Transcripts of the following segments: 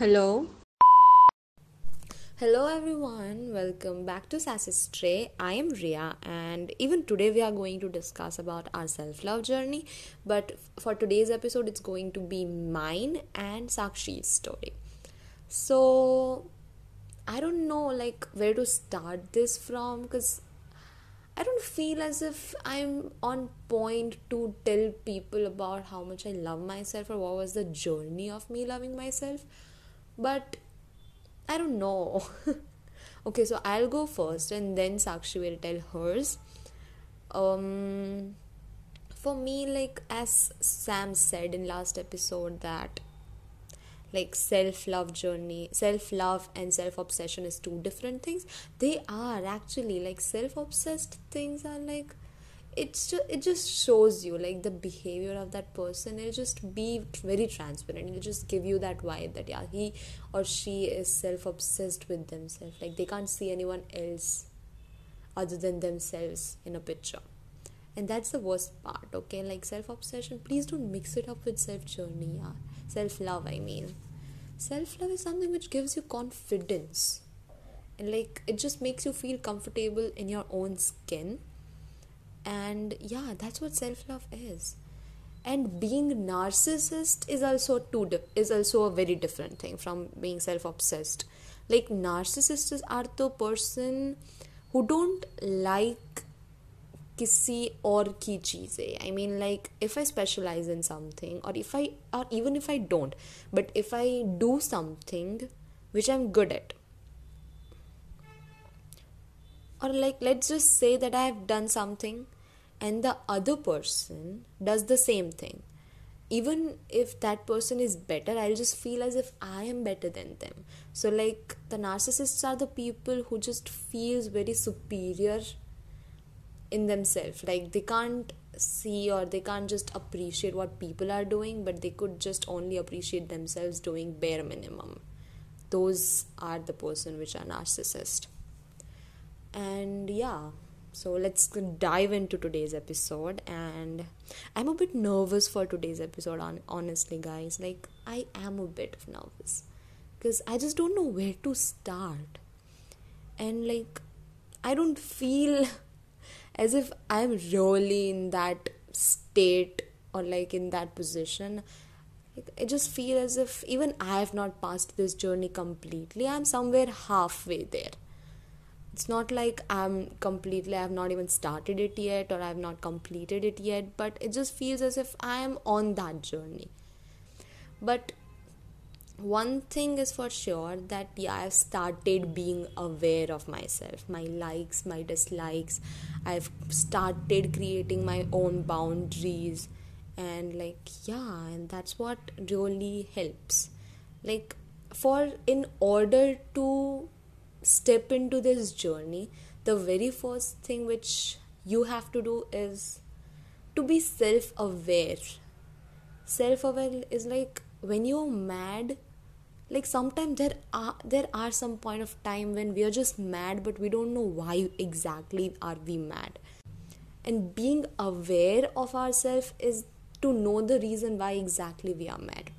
Hello. Hello everyone, welcome back to Sassy Stray. I am Riya and even today we are going to discuss about our self-love journey. But for today's episode it's going to be mine and Sakshi's story. So I don't know like where to start this from because I don't feel as if I'm on point to tell people about how much I love myself or what was the journey of me loving myself but I don't know. okay, so I'll go first and then Sakshi will tell hers. Um, for me, like as Sam said in last episode, that like self love journey, self love and self obsession is two different things. They are actually like self obsessed things are like it's just it just shows you like the behavior of that person. It'll just be very transparent. It'll just give you that vibe that yeah he or she is self-obsessed with themselves. Like they can't see anyone else other than themselves in a picture. And that's the worst part okay? Like self-obsession please don't mix it up with self-journey yeah. Self-love i mean. Self-love is something which gives you confidence. And like it just makes you feel comfortable in your own skin and yeah that's what self love is and being narcissist is also two di- is also a very different thing from being self obsessed like narcissists are the person who don't like किसी और की चीज़ें I mean like if I specialise in something और if I और even if I don't but if I do something which I am good at or like let's just say that i have done something and the other person does the same thing. Even if that person is better i'll just feel as if i am better than them. So like the narcissists are the people who just feels very superior in themselves. Like they can't see or they can't just appreciate what people are doing but they could just only appreciate themselves doing bare minimum. Those are the person which are narcissist and yeah so let's dive into today's episode. And i'm a bit nervous for today's episode on honestly guys. Like i am a bit nervous because i just don't know where to start. And like i don't feel as if i'm really in that state or like in that position. I just feel as if even i have not passed this journey completely. I'm somewhere halfway there it's not like i'm completely i've not even started it yet or i've not completed it yet but it just feels as if i am on that journey. But one thing is for sure that yeah i've started being aware of myself my likes my dislikes. I've started creating my own boundaries and like yeah and that's what really helps. Like for in order to step into this journey, the very first thing which you have to do is to be self aware. Self aware is like when you're mad, like sometimes there are there are some point of time when we are just mad but we don't know why exactly are we mad and being aware of ourselves is to know the reason why exactly we are mad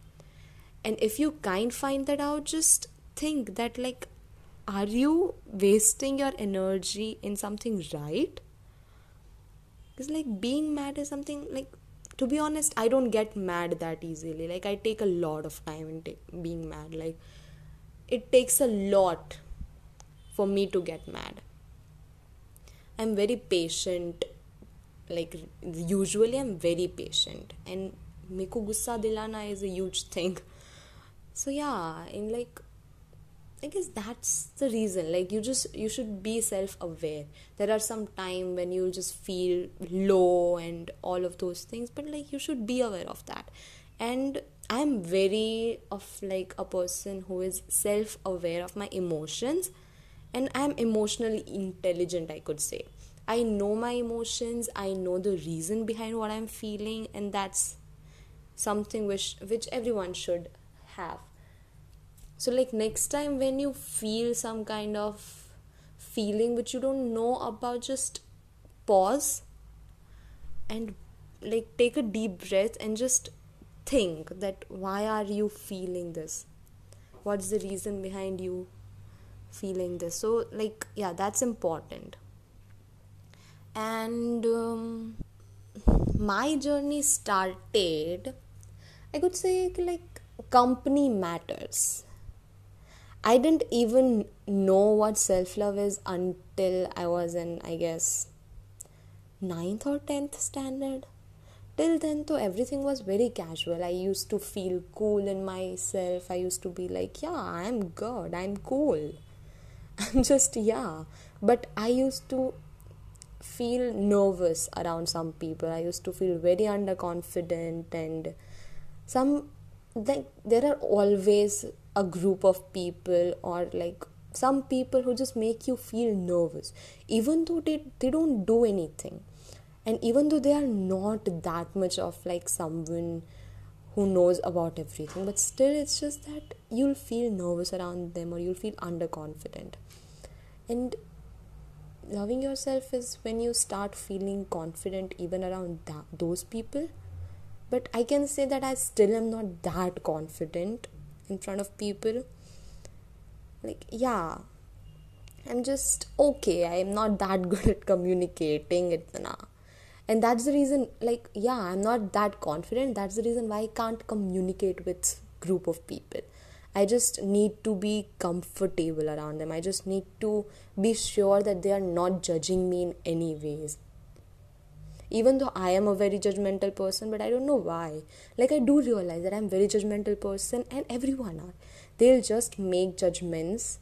and if you can't find that out just think that like are you wasting your energy in something right? Because like being mad is something like to be honest i don't get mad that easily. Like i take a lot of time in being mad. Like it takes a lot for me to get mad. I'm very patient. Like usually i'm very patient. And meko gussa dilana is a huge thing. So yeah in like I guess that's the reason. Like you just you should be self aware. There are some time when you just feel low and all of those things, but like you should be aware of that. And I'm very of like a person who is self aware of my emotions and I'm emotionally intelligent, I could say. I know my emotions, I know the reason behind what I'm feeling, and that's something which which everyone should have so like next time when you feel some kind of feeling which you don't know about just pause and like take a deep breath and just think that why are you feeling this? What's the reason behind you feeling this? So like yeah that's important. And um, my journey started i could say like company matters i didn't even know what self love is until i was in i guess ninth or 10th standard. Till then though everything was very casual. I used to feel cool in myself. I used to be like yeah i'm good. I'm cool. I'm just yeah. But i used to feel nervous around some people. I used to feel very underconfident and some like there are always a group of people or like some people who just make you feel nervous. Even though they, they don't do anything. And even though they are not that much of like someone who knows about everything but still it's just that you'll feel nervous around them or you'll feel underconfident. And loving yourself is when you start feeling confident even around that, those people. But i can say that i still am not that confident in front of people. Like yeah. I'm just okay i'm not that good at communicating it now and that's the reason like yeah i'm not that confident. That's the reason why i can't communicate with group of people. I just need to be comfortable around them. I just need to be sure that they are not judging me in any ways even though i am a very judgmental person but i don't know why. Like i do realize that i'm a very judgmental person and everyone are. They'll just make judgments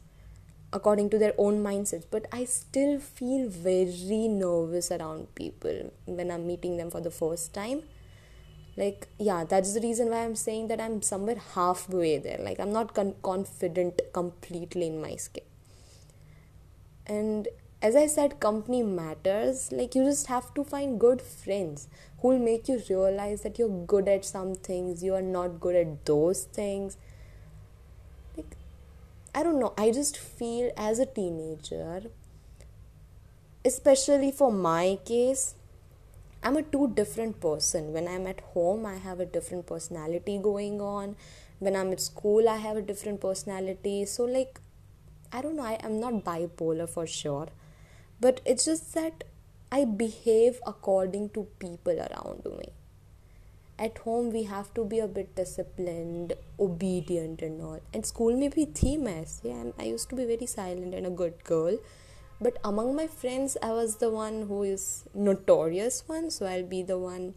according to their own mindsets but i still feel very nervous around people when i'm meeting them for the first time. Like yeah that's the reason why i'm saying that i'm somewhere halfway there. Like i'm not con- confident completely in my skin. And as i said company matters like you just have to find good friends who will make you realize that you're good at some things you are not good at those things Like, I don't know, I just feel as a teenager, especially for my case, I'm a two different person. When I'm at home, I have a different personality going on. When I'm at school, I have a different personality. So, like, I don't know, I, am not bipolar for sure But it's just that I behave according to people around me at home we have to be a bit disciplined obedient and all and school में भी थी मैं ऐसे I used to be very silent and a good girl but among my friends I was the one who is notorious one so I'll be the one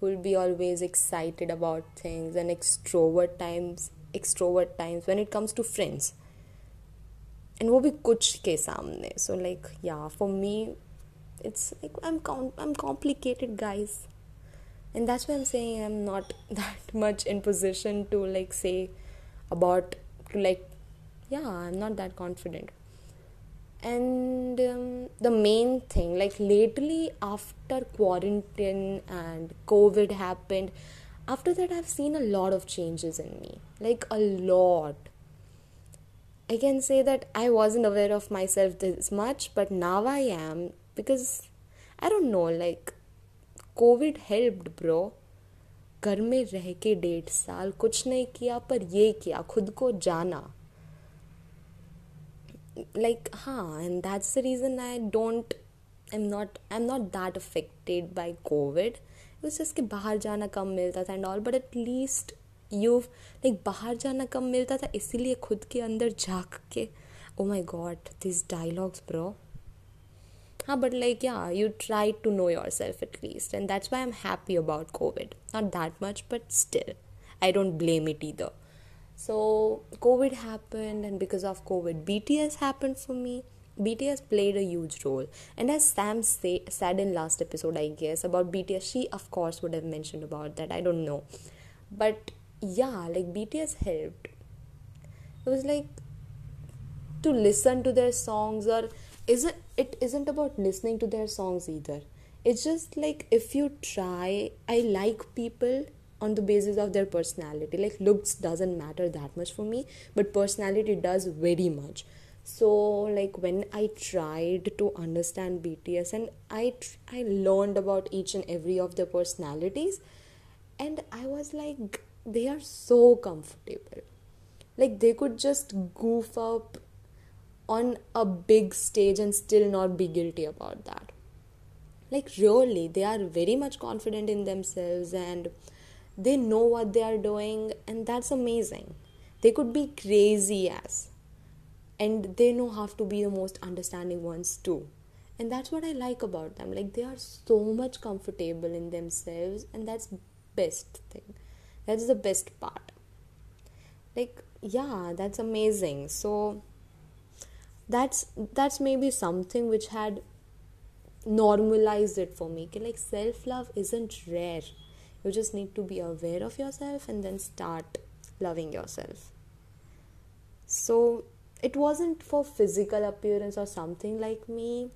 who will be always excited about things and extrovert times extrovert times when it comes to friends and वो भी कुछ के सामने so like yeah for me it's like I'm com- I'm complicated guys and that's why i'm saying i'm not that much in position to like say about to like yeah i'm not that confident and um, the main thing like lately after quarantine and covid happened after that i've seen a lot of changes in me like a lot i can say that i wasn't aware of myself this much but now i am because i don't know like Covid helped bro घर में रह के डेढ़ साल कुछ नहीं किया पर ये किया खुद को जाना लाइक हाँ and that's the reason I don't I am not I am not that affected by Covid just कि बाहर जाना कम मिलता था and all but at least you like बाहर जाना कम मिलता था इसीलिए खुद के अंदर झाँक के ओ my God this dialogues bro huh, but like yeah you try to know yourself at least and that's why i'm happy about covid not that much but still i don't blame it either so covid happened and because of covid bts happened for me BTS played a huge role. And as Sam say, said in last episode, I guess, about BTS, she of course would have mentioned about that. I don't know. But yeah, like BTS helped. It was like to listen to their songs or isn't it isn't about listening to their songs either. It's just like if you try i like people on the basis of their personality. Like looks doesn't matter that much for me but personality does very much. So like when i tried to understand bts and i i learned about each and every of their personalities and i was like they are so comfortable. Like they could just goof up on a big stage and still not be guilty about that. Like really they are very much confident in themselves and they know what they are doing and that's amazing. They could be crazy as and they know how to be the most understanding ones too. And that's what i like about them. Like they are so much comfortable in themselves and that's best thing that's the best part. Like yeah that's amazing. So that's that's maybe something which had normalized it for me. Like self love isn't rare. You just need to be aware of yourself and then start loving yourself. So it wasn't for physical appearance or something like me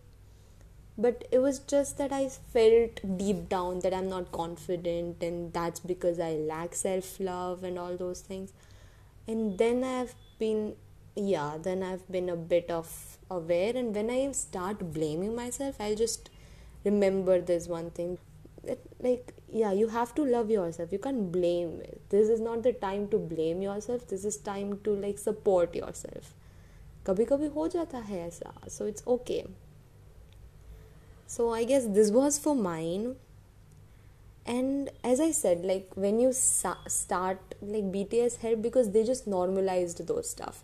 but it was just that i felt deep down that i'm not confident and that's because i lack self love and all those things and then i've been yeah then i've been a bit of aware and when i start blaming myself i'll just remember this one thing that, like yeah you have to love yourself you can't blame it this is not the time to blame yourself this is time to like support yourself कभी कभी हो जाता है ऐसा so it's okay so i guess this was for mine. And as i said like when you sa- start like bts help because they just normalized those stuff.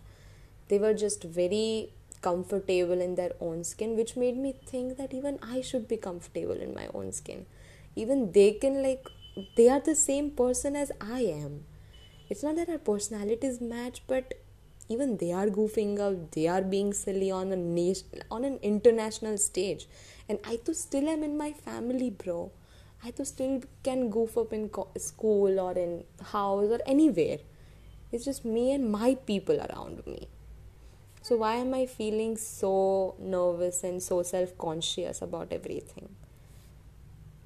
They were just very comfortable in their own skin which made me think that even i should be comfortable in my own skin. Even they can like they are the same person as i am. It's not that our personalities match but even they are goofing up they are being silly on a nation on an international stage. And i too still am in my family bro. I too still can goof up in co- school or in house or anywhere. It's just me and my people around me. So why am i feeling so nervous and so self-conscious about everything?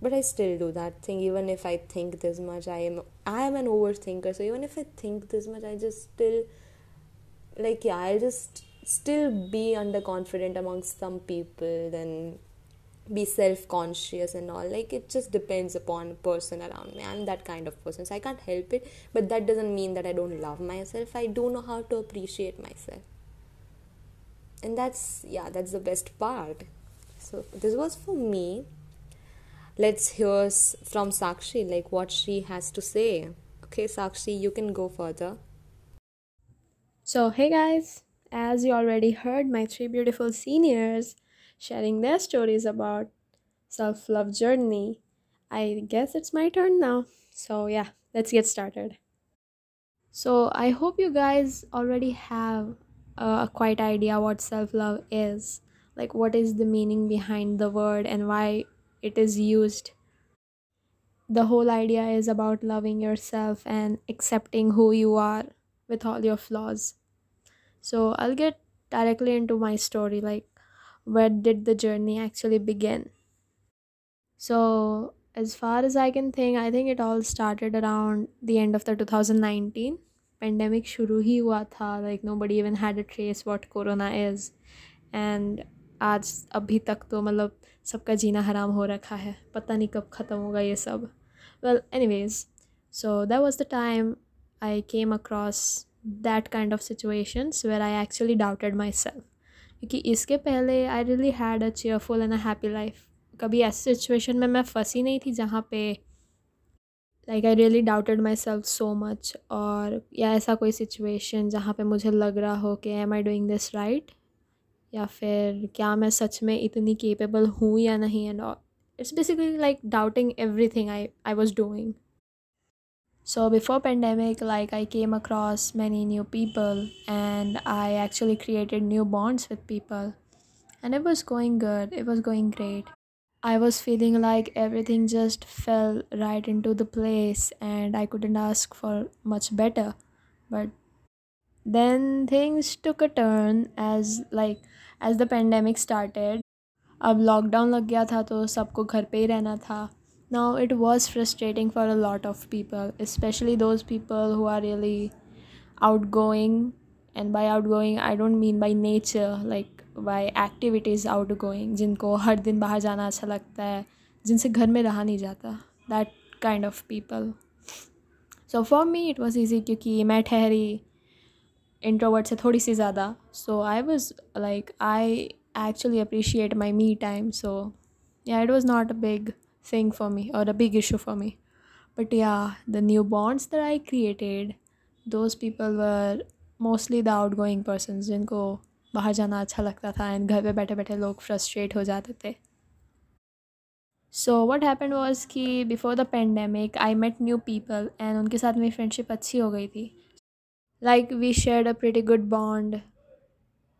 But i still do that thing. Even if i think this much i am i am an overthinker. So even if i think this much i just still like yeah i'll just still be underconfident amongst some people then be self-conscious and all. Like it just depends upon person around me. I'm that kind of person so i can't help it. But that doesn't mean that i don't love myself. I do know how to appreciate myself. And that's yeah that's the best part. So this was for me. Let's hear from sakshi like what she has to say. Okay sakshi you can go further so hey guys as you already heard my three beautiful seniors sharing their stories about self-love journey. I guess it's my turn now. So yeah let's get started. So i hope you guys already have a quite idea what self-love is. Like what is the meaning behind the word and why it is used? The whole idea is about loving yourself and accepting who you are with all your flaws so i'll get directly into my story like where did the journey actually begin so as far as i can think i think it all started around the end of the 2019 pandemic shuru hi hua tha like nobody even had a trace what corona is and आज अभी तक तो मतलब सबका जीना हराम हो रखा है पता नहीं कब ख़त्म होगा ये सब well anyways so that was the time Came across that kind of situations where I actually doubted myself क्योंकि इसके पहले I really had a cheerful and a happy life कभी ऐसी सिचुएशन में मैं फंसी नहीं थी जहाँ पे like I really doubted myself so much और या ऐसा कोई सिचुएशन जहाँ पे मुझे लग रहा हो कि am I doing this right या फिर क्या मैं सच में इतनी केपेबल हूँ या नहीं? And it's basically like doubting everything I I was doing So before pandemic, like I came across many new people and I actually created new bonds with people. And it was going good. It was going great. I was feeling like everything just fell right into the place and I couldn't ask for much better. But then things took a turn as like as the pandemic started. अब lockdown लग गया था तो सबको घर पे ही रहना था now it was frustrating for a lot of people especially those people who are really outgoing and by outgoing i don't mean by nature like by activities out going जिनको हर दिन बाहर जाना अच्छा लगता है जिनसे घर में रहा नहीं जाता that kind of people so for me it was easy क्योंकि मैं ठहरी इंट्रोवर्ट से थोड़ी सी ज़्यादा सो I was like I actually appreciate my me time so या it was not a big for me और a big issue for me but या the new bonds that I created those people were mostly the outgoing person जिनको बाहर जाना अच्छा लगता था and घर पे बैठे बैठे लोग फ्रस्ट्रेट हो जाते थे। सो वट हैपन वॉज़ कि before the pandemic I met new people and उनके साथ मेरी फ्रेंडशिप अच्छी हो गई थी। Like we share a pretty good bond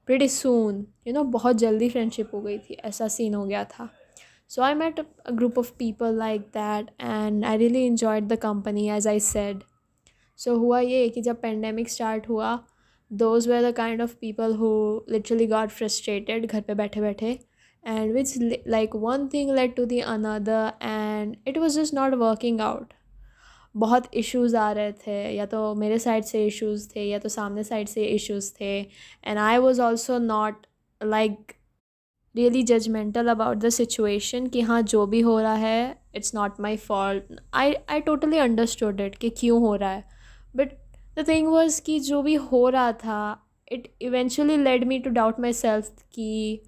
pretty soon you know बहुत जल्दी फ्रेंडशिप हो गई थी। ऐसा सीन हो गया था। सो I met a group of people like that and I really enjoyed the company as I said so हुआ ये कि जब पेंडेमिक स्टार्ट हुआ those were the kind of people who literally got frustrated घर पे बैठे बैठे and which like one thing led to the another and it was just not working out बहुत इश्यूज़ आ रहे थे या तो मेरे साइड से इश्यूज़ थे या तो सामने साइड से इश्यूज़ थे and I was also not like really judgemental about the situation कि हाँ जो भी हो रहा है it's not my fault I I totally understood it कि क्यों हो रहा है बट द थिंग वॉज कि जो भी हो रहा था it eventually led me to doubt my self कि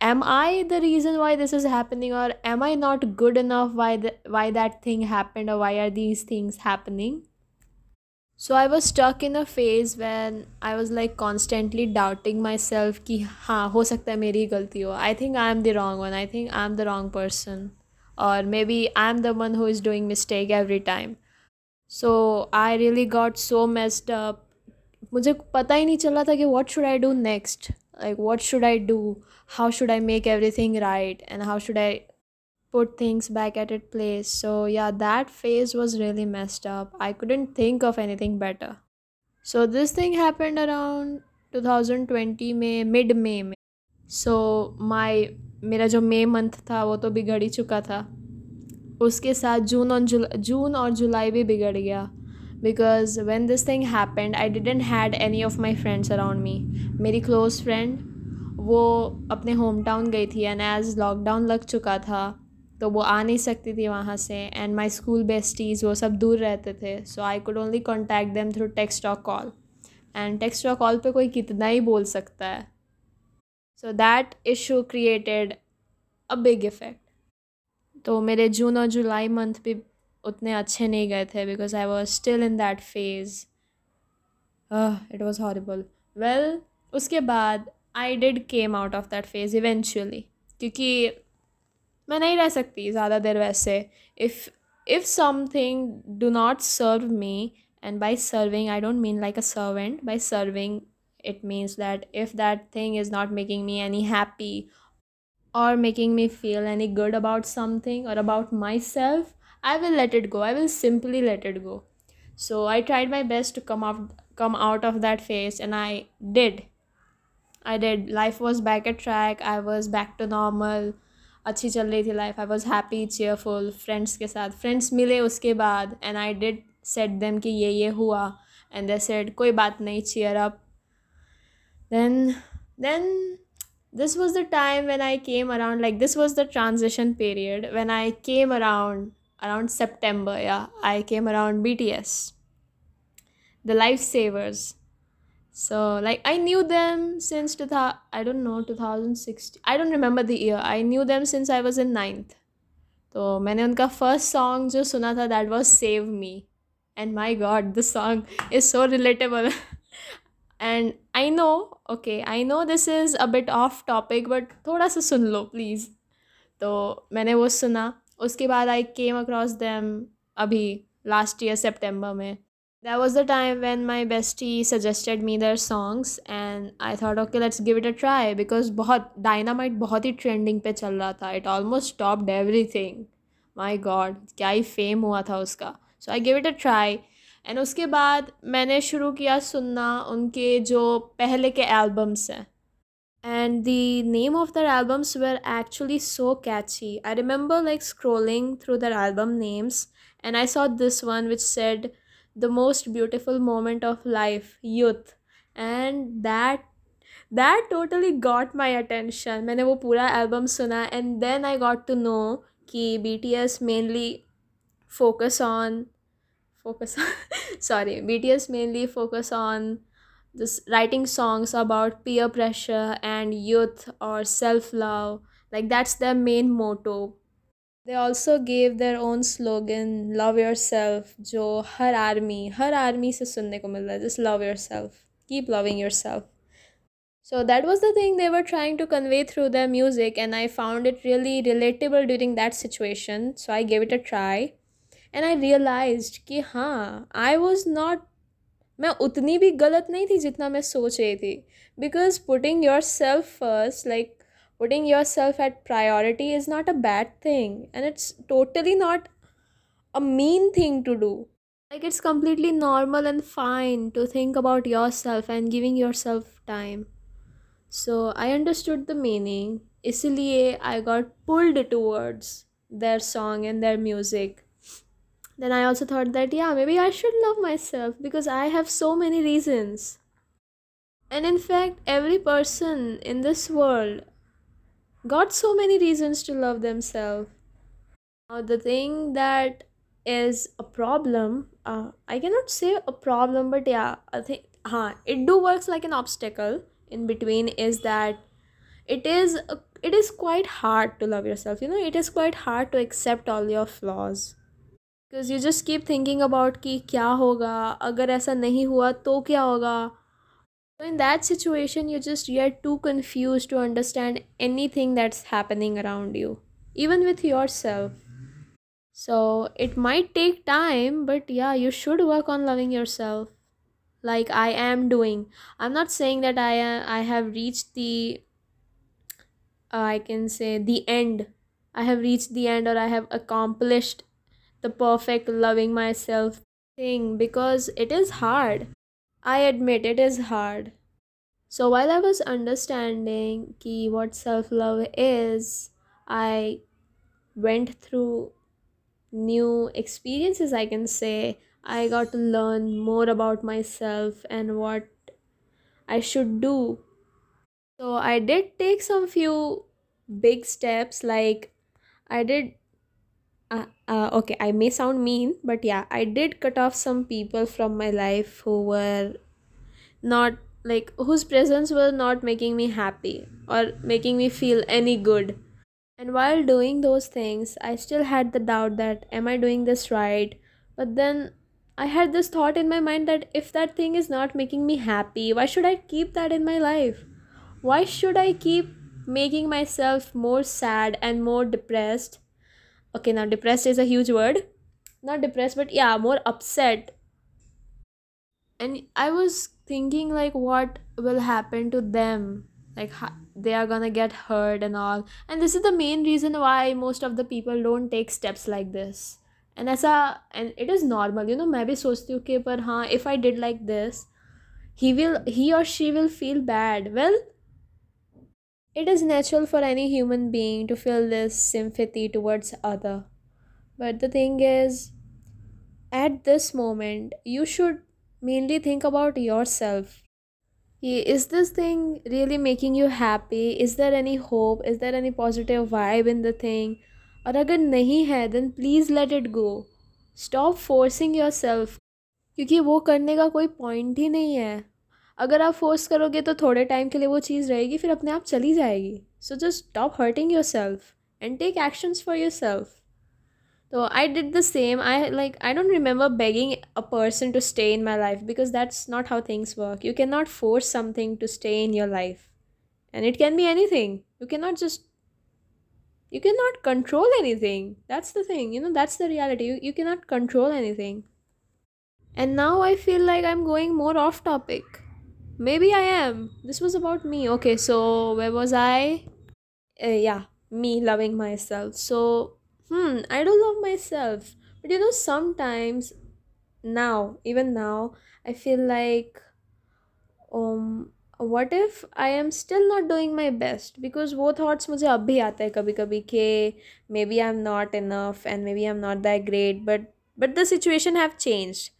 am i the reason why this is happening or am i not good enough why the, why that thing happened or why are these things happening so i was stuck in a phase when i was like constantly doubting myself ki ha ho sakta hai meri galti ho i think i am the wrong one i think i am the wrong person or maybe i am the one who is doing mistake every time so i really got so messed up मुझे पता ही नहीं चल रहा था कि what should I do next like what should i do how should i make everything right and how should i put things back at its place so yeah that phase was really messed up i couldn't think of anything better so this thing happened around 2020 में mid मे में सो माई मेरा जो May month था वो तो बिगड़ ही चुका था उसके साथ जून और जुलाई जून और जुलाई भी बिगड़ गया because when this thing happened I didn't had any of my friends around me मेरी क्लोज फ्रेंड वो अपने होम टाउन गई थी एंड एज लॉकडाउन लग चुका था तो वो आ नहीं सकती थी वहाँ से एंड माई स्कूल बेस्टीज़ वो सब दूर रहते थे so I could only contact them through text और कॉल एंड टेक्स्ट और कॉल पे कोई कितना ही बोल सकता है। So that issue created a big effect तो मेरे जून और जुलाई मंथ भी उतने अच्छे नहीं गए थे because I was still in that phase it was horrible well उसके बाद I did came out of that phase eventually क्योंकि मैं नहीं रह सकती ज़्यादा देर वैसे if if something do not serve me and by serving i don't mean like a servant by serving it means that if that thing is not making me any happy or making me feel any good about something or about myself I will let it go. I will simply let it go. So I tried my best to come out come out of that phase and I did. I did. Life was back at track. I was back to normal. अच्छी चल रही थी life I was happy cheerful friends के साथ. Friends मिले उसके बाद and I did set them कि ये ये हुआ. एंड दे सेट कोई बात नहीं cheer up then then this was the time when I came around like this was the transition period when I came around around September या I came around B T S the life savers So, like, I knew them since 2000, I don't know, 2016. I don't remember the year. I knew them since I was in ninth. तो मैंने उनका first song जो सुना था that was save me and my God this song is so relatable and I know okay I know this is a bit of topic but थोड़ा सा सुन लो please तो मैंने वो सुना उसके बाद आई केम अक्रॉस दैम अभी लास्ट ईयर सेप्टेम्बर में that was the time when my bestie suggested me there songs and I thought okay let's give it a try because बहुत डायनामाइट बहुत ही ट्रेंडिंग पे चल रहा था it almost stopped every thing my God क्या ही fame हुआ था उसका सो I give it a try and उसके बाद मैंने शुरू किया सुनना उनके जो पहले के एल्बम्स हैं and the name of their albums were actually so catchy. I remember like scrolling through their album names and I saw this one which said the most beautiful moment of life, youth. And that that totally got my attention. मैंने वो पूरा album सुना and then I got to know कि BTS mainly focus on focus on sorry BTS mainly focus on just writing songs about peer pressure and youth or self love. Like, that's their main motto. They also gave their own slogan, Love Yourself, जो हर army हर army से सुनने को मिल रहा है just love yourself, keep loving yourself. So that was the thing they were trying to convey through their music, and I found it really relatable during that situation. So I gave it a try, and I realized कि हाँ I was not मैं उतनी भी गलत नहीं थी जितना मैं सोच रही थी because putting yourself first like putting yourself at priority is not a bad thing and it's totally not a mean thing to do. Like it's completely normal and fine to think about yourself and giving yourself time. So i understood the meaning. Isliye i got pulled towards their song and their music. Then i also thought that yeah maybe i should love myself because i have so many reasons. And in fact every person in this world got so many reasons to love themselves. Now, the thing that is a problem, uh, I cannot say a problem, but yeah, I think huh, it do works like an obstacle in between is that it is it is quite hard to love yourself you know it is quite hard to accept all your flaws because you just keep thinking about कि क्या होगा अगर ऐसा नहीं हुआ तो क्या होगा So in that situation, you just are too confused to understand anything that's happening around you, even with yourself. So it might take time, but yeah, you should work on loving yourself, like I am doing. I'm not saying that I uh, I have reached the uh, I can say the end. I have reached the end, or I have accomplished the perfect loving myself thing because it is hard. I admit it is hard. So while I was understanding ki what self-love is, I went through new experiences I can say. I got to learn more about myself and what I should do. So I did take some few big steps like I did uh, uh, okay i may sound mean but yeah i did cut off some people from my life who were not like whose presence was not making me happy or making me feel any good. And while doing those things i still had the doubt that am i doing this right? But then i had this thought in my mind that if that thing is not making me happy why should i keep that in my life? Why should i keep making myself more sad and more depressed okay now depressed is a huge word not depressed but yeah more upset and i was thinking like what will happen to them like they are gonna get hurt and all and this is the main reason why most of the people don't take steps like this and as a and it is normal you know मैं भी सोचती हूँ कि पर हाँ if I did like this he will he or she will feel bad well it is natural for any human being to feel this sympathy towards other. But the thing is, at this moment, you should mainly think about yourself. Is this thing really making you happy? Is there any hope? Is there any positive vibe in the thing? और अगर नहीं है then please let it go. Stop forcing yourself. क्योंकि वो करने का कोई point ही नहीं है अगर आप फोर्स करोगे तो थोड़े टाइम के लिए वो चीज़ रहेगी फिर अपने आप चली जाएगी so just stop hurting yourself and take actions for your self so i did the same i like i don't remember begging a person to stay in my life because that's not how things work you cannot force something to stay in your life and it can be anything you cannot just you cannot control anything that's the thing you know that's the reality you, you cannot control anything and now i feel like i'm going more off topic maybe i am this was about me okay so where was i uh, yeah me loving myself so hmm i do love myself but you know sometimes now even now i feel like um what if i am still not doing my best because वो thoughts मुझे अब भी आते हैं कभी कभी कि maybe i'm not enough and maybe i'm not that great but but the situation have changed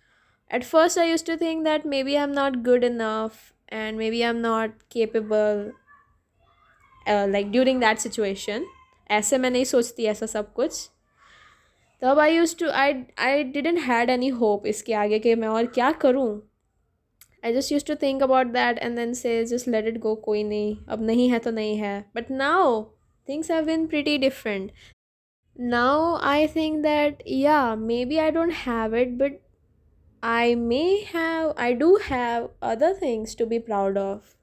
at first i used to think that maybe i'm not good enough and maybe i'm not capable uh, like during that situation ऐसे मैं नहीं सोचती ऐसा सब कुछ तब आई use to I I didn't had any hope इसके आगे कि मैं और क्या करूँ I just used to think about that and then say, just let it go, koi nahi. Ab nahi hai to nahi hai. But now things have been pretty different. Now I think that, yeah, maybe I don't have it, but I may have, I do have other things to be proud of.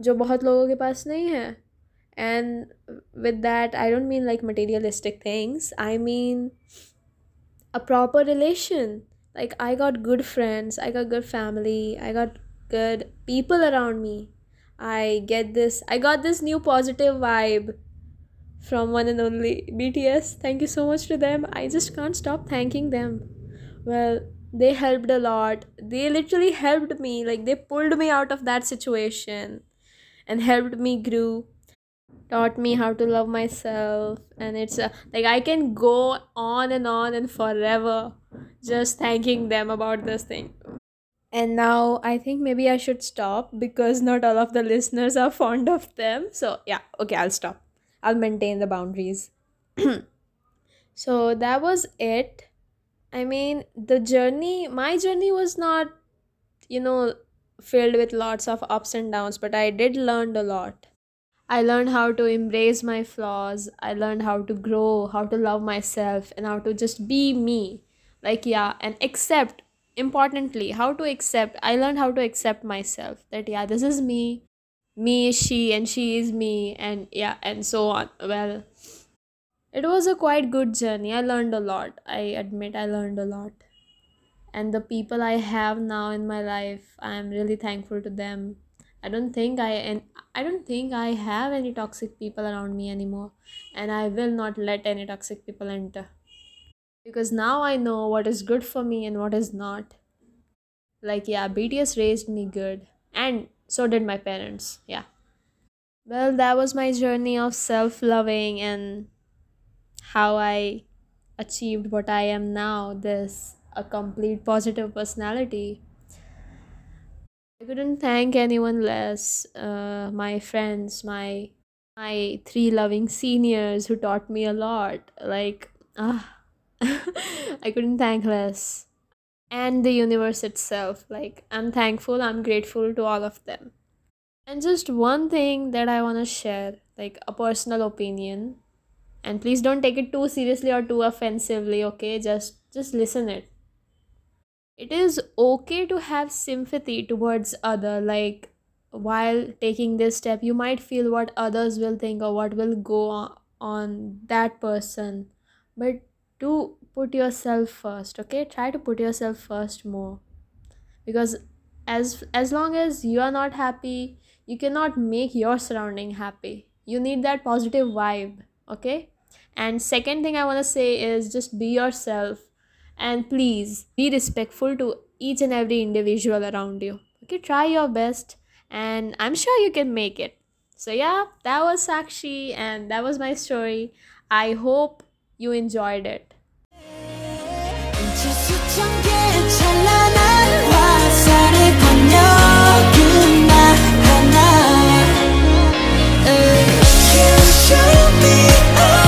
जो बहुत लोगों के पास नहीं है and with that i don't mean like materialistic things i mean a proper relation like i got good friends i got good family i got good people around me i get this i got this new positive vibe from one and only bts thank you so much to them i just can't stop thanking them well they helped a lot. They literally helped me like they pulled me out of that situation and helped me grow taught me how to love myself. And it's uh, like i can go on and on and forever just thanking them about this thing. And now i think maybe i should stop because not all of the listeners are fond of them. So yeah okay i'll stop. I'll maintain the boundaries. So that was it i mean the journey my journey was not you know filled with lots of ups and downs but i did learn a lot I learned how to embrace my flaws. I learned how to grow, how to love myself, and how to just be me. Like, yeah, and accept, importantly, how to accept. I learned how to accept myself that, yeah, this is me. Me is she, and she is me, and yeah, and so on. Well, it was a quite good journey. I learned a lot. I admit I learned a lot. And the people I have now in my life, I'm really thankful to them. I don't think I and I don't think I have any toxic people around me anymore. And I will not let any toxic people enter. Because now I know what is good for me and what is not. Like yeah BTS raised me good. And so did my parents. Yeah. Well that was my journey of self-loving and how I achieved what I am now this a complete positive personality I couldn't thank anyone less. Uh, my friends, my my three loving seniors who taught me a lot. Like ah, I couldn't thank less. And the universe itself. Like I'm thankful. I'm grateful to all of them. And just one thing that I want to share, like a personal opinion, and please don't take it too seriously or too offensively. Okay, just just listen it. It is okay to have sympathy towards other like while taking this step you might feel what others will think or what will go on that person. But do put yourself first okay? Try to put yourself first more. Because as as long as you are not happy you cannot make your surrounding happy. You need that positive vibe okay and second thing I want to say is just be yourself and please be respectful to each and every individual around you. Okay, try your best and I'm sure you can make it. So, yeah, that was Sakshi and that was my story. I hope you enjoyed it. Show me